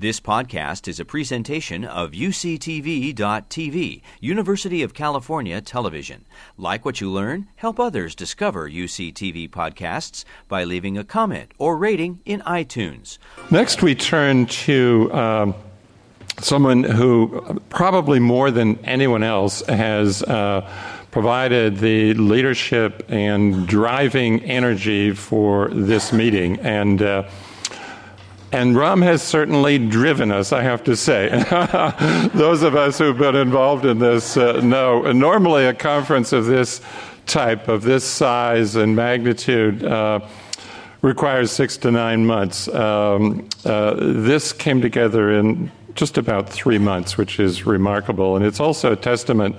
This podcast is a presentation of UCTV.tv, University of California Television. Like what you learn? Help others discover UCTV podcasts by leaving a comment or rating in iTunes. Next, we turn to um, someone who, probably more than anyone else, has uh, provided the leadership and driving energy for this meeting. And uh, and Ram has certainly driven us, I have to say. Those of us who've been involved in this uh, know. Normally, a conference of this type, of this size and magnitude, uh, requires six to nine months. Um, uh, this came together in just about three months, which is remarkable. And it's also a testament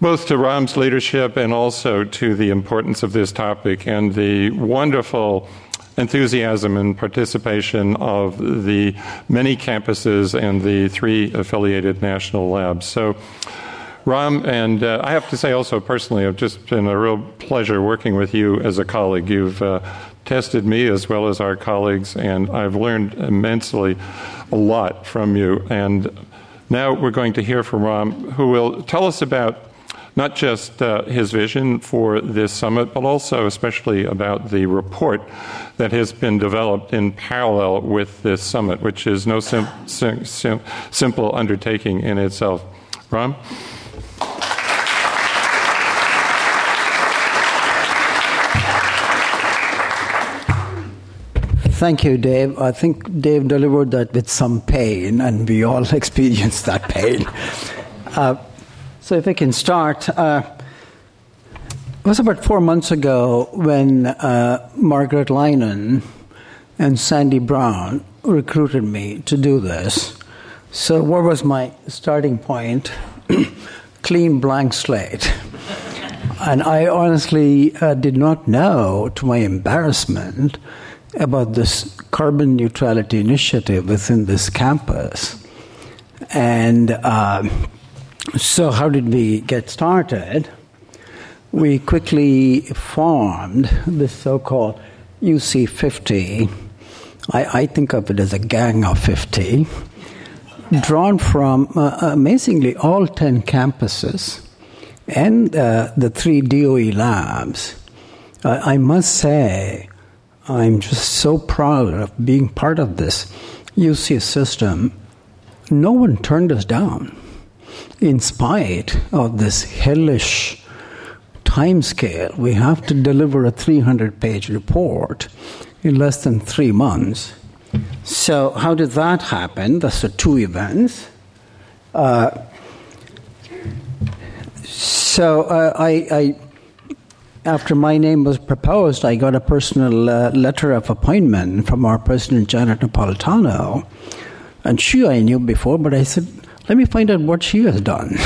both to Ram's leadership and also to the importance of this topic and the wonderful enthusiasm and participation of the many campuses and the three affiliated national labs. So, Ram, and uh, I have to say also personally, it's just been a real pleasure working with you as a colleague. You've uh, tested me as well as our colleagues, and I've learned immensely a lot from you. And now we're going to hear from Ram, who will tell us about not just uh, his vision for this summit, but also especially about the report that has been developed in parallel with this summit, which is no sim- sim- sim- simple undertaking in itself. Ram? Thank you, Dave. I think Dave delivered that with some pain, and we all experienced that pain. Uh, so, if I can start, uh, it was about four months ago when uh, Margaret Leinen and Sandy Brown recruited me to do this. So, what was my starting point? Clean blank slate. And I honestly uh, did not know, to my embarrassment, about this carbon neutrality initiative within this campus. And um, so, how did we get started? We quickly formed this so called UC 50. I, I, think of it as a gang of 50, drawn from uh, amazingly all 10 campuses and uh, the three DOE labs. I must say, I'm just so proud of being part of this UC system. No one turned us down in spite of this hellish time scale, we have to deliver a 300 page report in less than three months. So, how did that happen? That's the two events. Uh, so, uh, I, I, after my name was proposed, I got a personal uh, letter of appointment from our president, Janet Napolitano. And she I knew before, but I said, let me find out what she has done.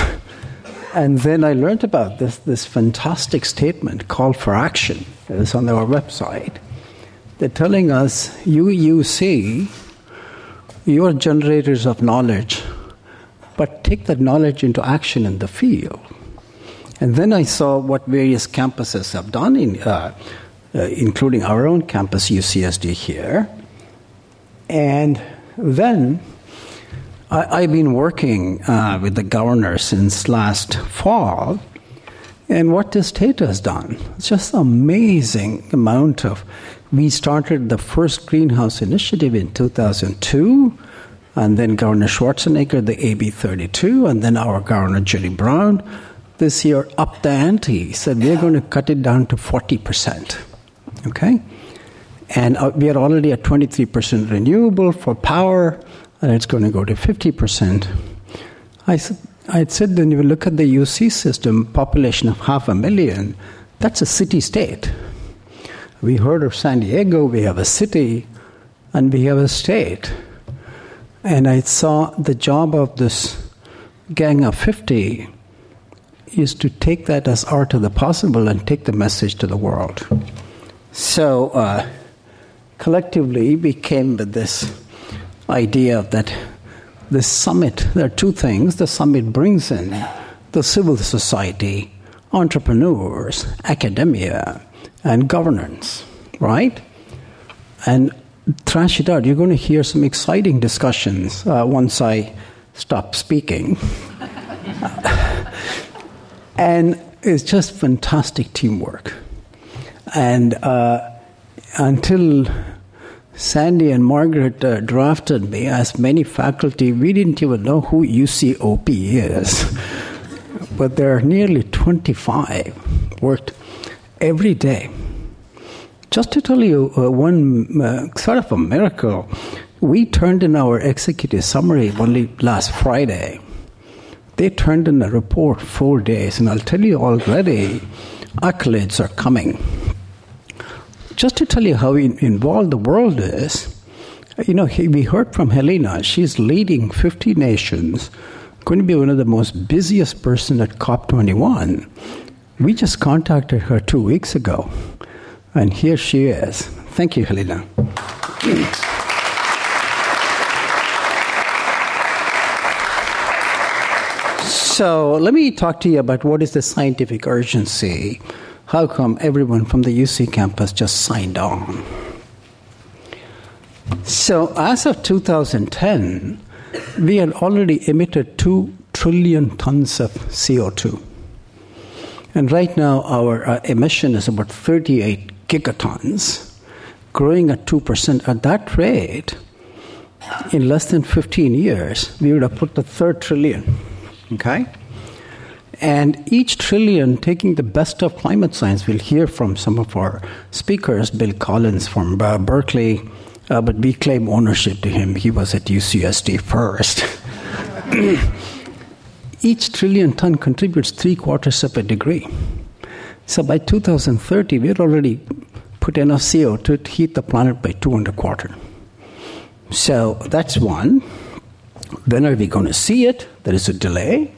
and then I learned about this, this fantastic statement, call for action, that is on our website. They're telling us, you, you see, you're generators of knowledge, but take that knowledge into action in the field. And then I saw what various campuses have done, in, uh, uh, including our own campus, UCSD here. And then I, have been working uh, with the governor since last fall, and what the state has done, it's just amazing amount of. We started the first greenhouse initiative in 2002, and then Governor Schwarzenegger, the AB 32, and then our Governor Jerry Brown. This year, up the ante, said we're going to cut it down to 40%. Okay? And uh, we are already at 23% renewable for power and it's going to go to 50%. I I said, when you look at the UC system, population of half a million, that's a city state. We heard of San Diego, we have a city, and we have a state. And I saw the job of this gang of 50 is to take that as art of the possible and take the message to the world. So, uh, collectively, we came with this idea that the summit, there are two things the summit brings in the civil society, entrepreneurs, academia, and governance, right? And thrash it out. You're going to hear some exciting discussions uh, once I stop speaking. and it's just fantastic teamwork. And uh, until Sandy and Margaret uh, drafted me, as many faculty, we didn't even know who UCOP is. but there are nearly 25 worked every day. Just to tell you uh, one uh, sort of a miracle, we turned in our executive summary only last Friday. They turned in a report four days, and I'll tell you already, accolades are coming. Just to tell you how involved the world is, you know, we heard from Helena. She's leading 50 nations, going to be one of the most busiest person at COP21. We just contacted her two weeks ago, and here she is. Thank you, Helena. So let me talk to you about what is the scientific urgency. How come everyone from the UC campus just signed on? So as of 2010, we had already emitted 2 trillion tons of CO2. And right now, our uh, emission is about 38 gigatons, growing at 2%. At that rate, in less than 15 years, we would have put the third trillion. Okay? And each trillion, taking the best of climate science, we'll hear from some of our speakers, Bill Collins from uh, Berkeley, uh, but we claim ownership to him. He was at UCSD first. each trillion ton contributes three quarters of a degree. So by 2030, we're already put enough CO2 to heat the planet by two and a quarter. So that's one. When are we going to see it? There is a delay.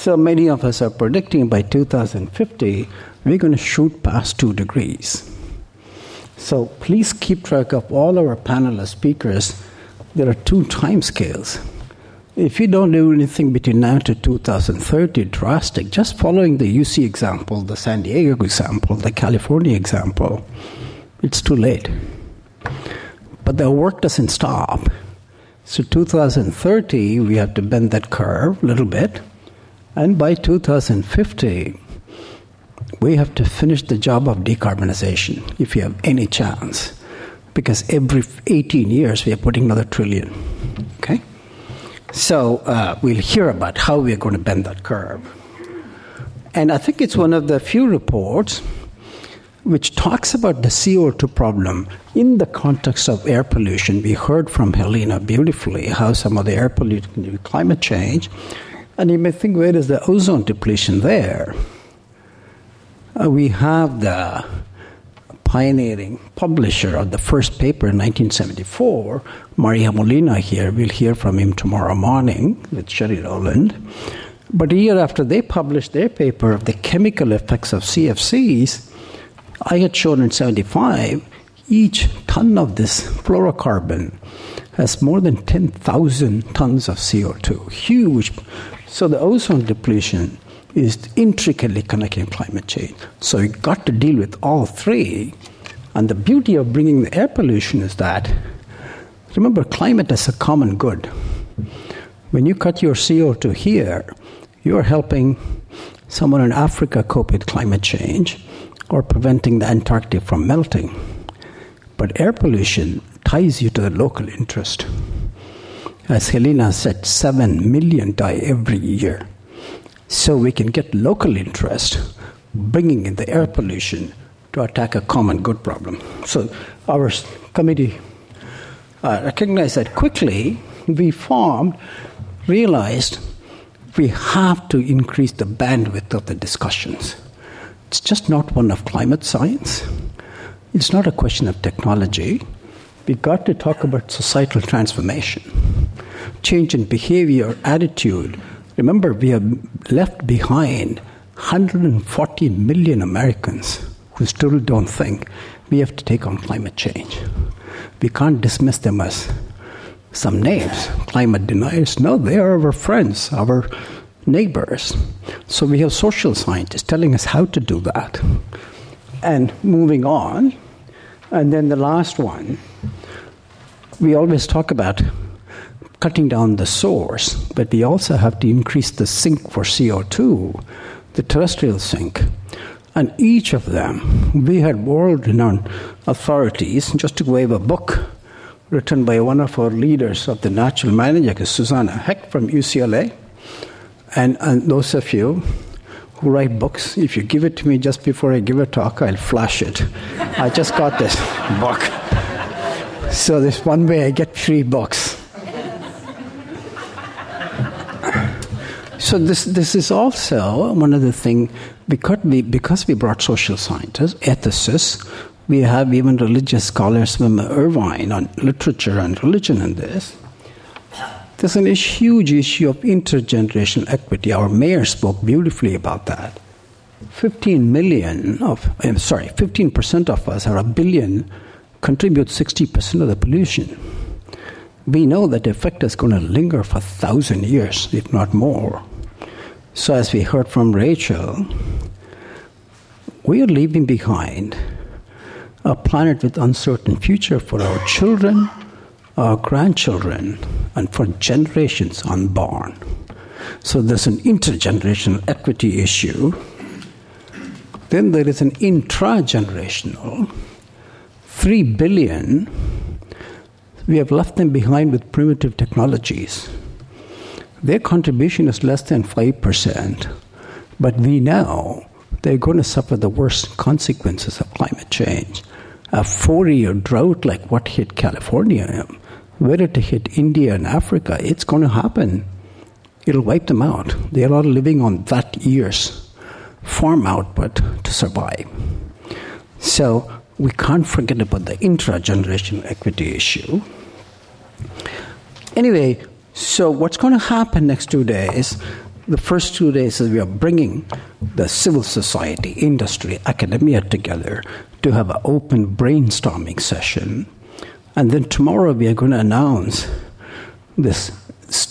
So many of us are predicting by 2050 we're going to shoot past two degrees. So please keep track of all our panelist speakers. There are two time scales. If you don't do anything between now to 2030, drastic, just following the UC example, the San Diego example, the California example, it's too late. But the work doesn't stop. So 2030, we have to bend that curve a little bit. And by 2050, we have to finish the job of decarbonization if you have any chance. Because every 18 years, we are putting another trillion. Okay? So uh, we'll hear about how we are going to bend that curve. And I think it's one of the few reports which talks about the CO2 problem in the context of air pollution. We heard from Helena beautifully how some of the air pollution climate change. And you may think, where is the ozone depletion there? Uh, we have the pioneering publisher of the first paper in 1974, Mario Molina here. We'll hear from him tomorrow morning with Sherry Rowland. But a year after they published their paper of the chemical effects of CFCs, I had shown in 75, each ton of this fluorocarbon has more than 10,000 tons of CO2. Huge. So the ozone depletion is intricately connected to climate change. So you got to deal with all three. And the beauty of bringing the air pollution is that, remember, climate is a common good. When you cut your CO2 here, you're helping someone in Africa cope with climate change or preventing the Antarctic from melting. But air pollution ties you to the local interest. As Helena said, 7 million die every year. So we can get local interest, bringing in the air pollution to attack a common good problem. So our committee uh, recognized that quickly. We formed, realized we have to increase the bandwidth of the discussions. It's just not one of climate science. It's not a question of technology. We've got to talk about societal transformation, change in behavior, attitude. Remember, we have left behind 140 million Americans who still don't think we have to take on climate change. We can't dismiss them as some names, climate deniers. No, they are our friends, our neighbors. So we have social scientists telling us how to do that. And moving on, And then the last one, we always talk about cutting down the source, but we also have to increase the sink for CO2, the terrestrial sink. And each of them, we had world renowned authorities, just to wave a book written by one of our leaders of the natural management, Susanna Hecht from UCLA. And, and those of you who write books, if you give it to me just before I give a talk, I'll flash it. I just got this book. So there's one way I get free books. So this this is also one of the things because we because we brought social scientists, ethicists, we have even religious scholars from Irvine on literature and religion in this. There's an huge issue of intergenerational equity. Our mayor spoke beautifully about that. 15 million of, I'm sorry, 15% of us, or a billion, contribute 60% of the pollution. We know that effect is going to linger for a thousand years, if not more. So, as we heard from Rachel, we are leaving behind a planet with uncertain future for our children, our grandchildren, and for generations unborn. So there's an intergenerational equity issue. Then there is an intragenerational. Three billion, we have left them behind with primitive technologies. Their contribution is less than 5%, but we know they're going to suffer the worst consequences of climate change. A four year drought like what hit California whether to hit India and Africa, it's going to happen. It'll wipe them out. They are all living on that year's farm output to survive. So we can't forget about the intra-generational equity issue. Anyway, so what's going to happen next two days? The first two days is we are bringing the civil society, industry, academia together to have an open brainstorming session and then tomorrow we are going to announce this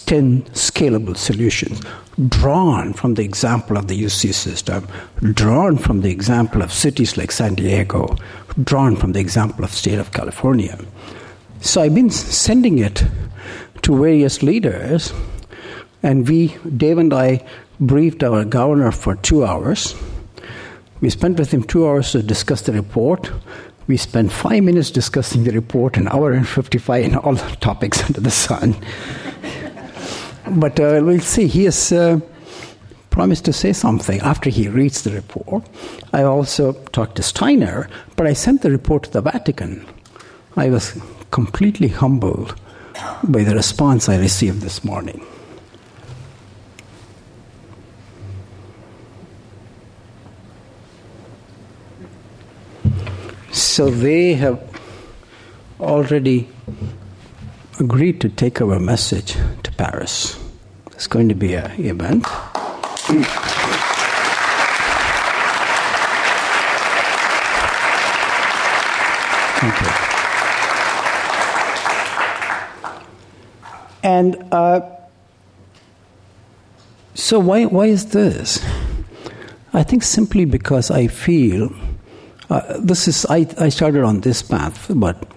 10 scalable solutions drawn from the example of the UC system, drawn from the example of cities like San Diego, drawn from the example of state of California. So I've been sending it to various leaders, and we, Dave and I, briefed our governor for two hours. We spent with him two hours to discuss the report. We spent five minutes discussing the report, an hour and 55 in all topics under the sun. but uh, we'll see. He has uh, promised to say something after he reads the report. I also talked to Steiner, but I sent the report to the Vatican. I was completely humbled by the response I received this morning. So they have already agreed to take our message to Paris. It's going to be an event. Thank you. And uh, so, why, why is this? I think simply because I feel uh, this is I, I started on this path, but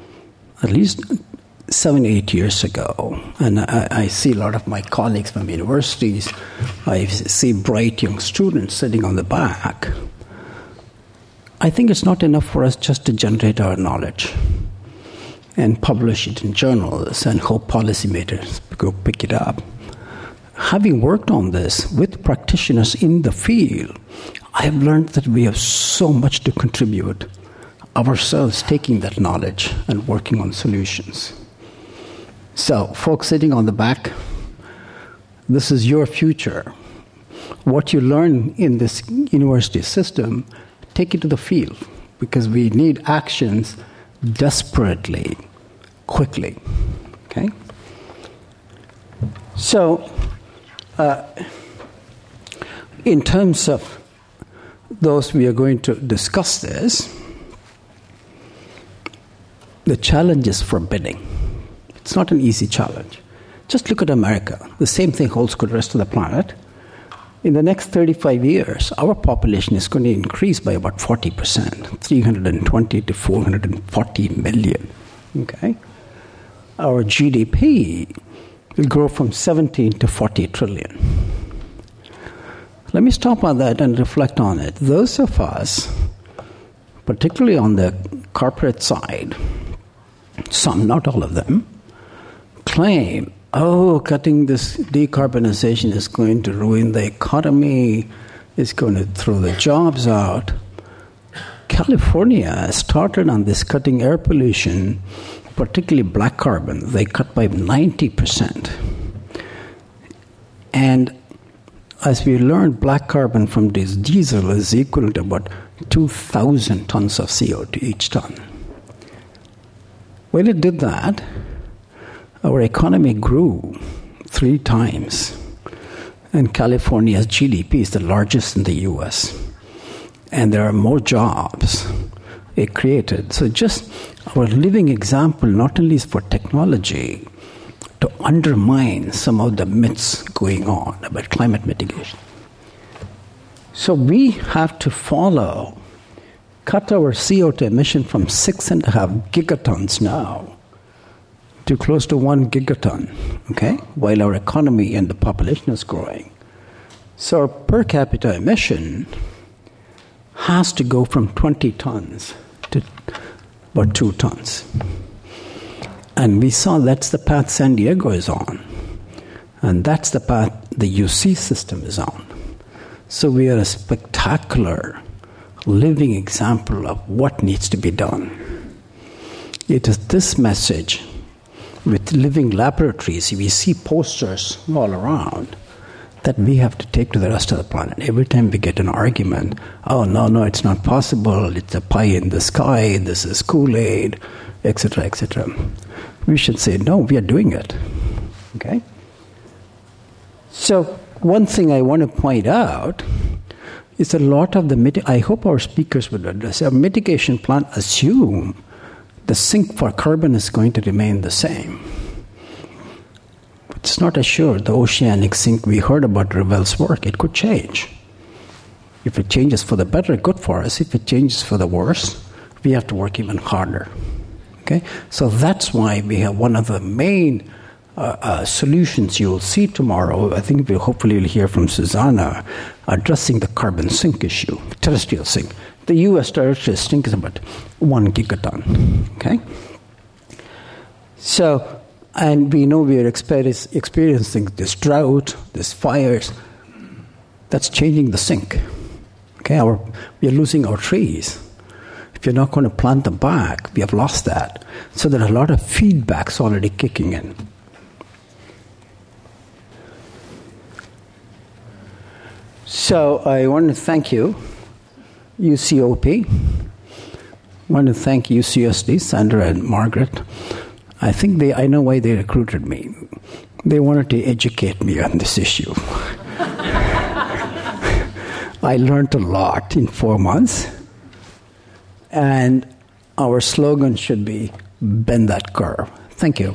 at least seven, eight years ago, and I, I, see a lot of my colleagues from universities. I see bright young students sitting on the back. I think it's not enough for us just to generate our knowledge and publish it in journals and hope policymakers go pick it up. Having worked on this with practitioners in the field, I have learned that we have so much to contribute ourselves taking that knowledge and working on solutions. So, folks sitting on the back, this is your future. What you learn in this university system, take it to the field because we need actions desperately, quickly. Okay? So, uh, in terms of those we are going to discuss this, the challenge is forbidding. It's not an easy challenge. Just look at America. The same thing holds good the rest of the planet. In the next 35 years, our population is going to increase by about 40%, 320 to 440 million. Okay? Our GDP will grow from 17 to 40 trillion. Let me stop on that and reflect on it. Those of us, particularly on the corporate side, some, not all of them, claim oh, cutting this decarbonization is going to ruin the economy, it's going to throw the jobs out. California started on this cutting air pollution, particularly black carbon. They cut by 90%. And as we learned, black carbon from this diesel is equal to about 2,000 tons of CO2 each ton. When it did that, our economy grew three times, and California's GDP is the largest in the US. And there are more jobs it created. So, just our living example not only is for technology to undermine some of the myths going on about climate mitigation. So, we have to follow, cut our CO2 emission from six and a half gigatons now to close to one gigaton, okay, while our economy and the population is growing. So our per capita emission has to go from 20 tons to about 2 tons. And we saw that's the path San Diego is on. And that's the path the UC system is on. So we are a spectacular living example of what needs to be done. It is this message with living laboratories, we see posters all around that we have to take to the rest of the planet. Every time we get an argument, oh, no, no, it's not possible, it's a pie in the sky, this is Kool Aid, etc., etc. We should say, no, we are doing it. Okay? So, one thing I want to point out is a lot of the, mit- I hope our speakers would address, our mitigation plan assume the sink for carbon is going to remain the same. It's not assured the oceanic sink we heard about Revelle's work, it could change. If it changes for the better, good for us. If it changes for the worse, we have to work even harder. Okay? So that's why we have one of the main uh, uh, solutions you'll see tomorrow. I think we hopefully will hear from Susanna addressing the carbon sink issue, terrestrial sink. The US terrestrial sink is about one gigaton. Okay? So, and we know we are experiencing this drought, this fires. That's changing the sink. Okay, our, we are losing our trees. If you're not going to plant them back, we have lost that. So there are a lot of feedbacks already kicking in. So I want to thank you UCOP. I want to thank UCSD, Sandra and Margaret. I think they, I know why they recruited me. They wanted to educate me on this issue. I learned a lot in four months. And our slogan should be bend that curve. Thank you.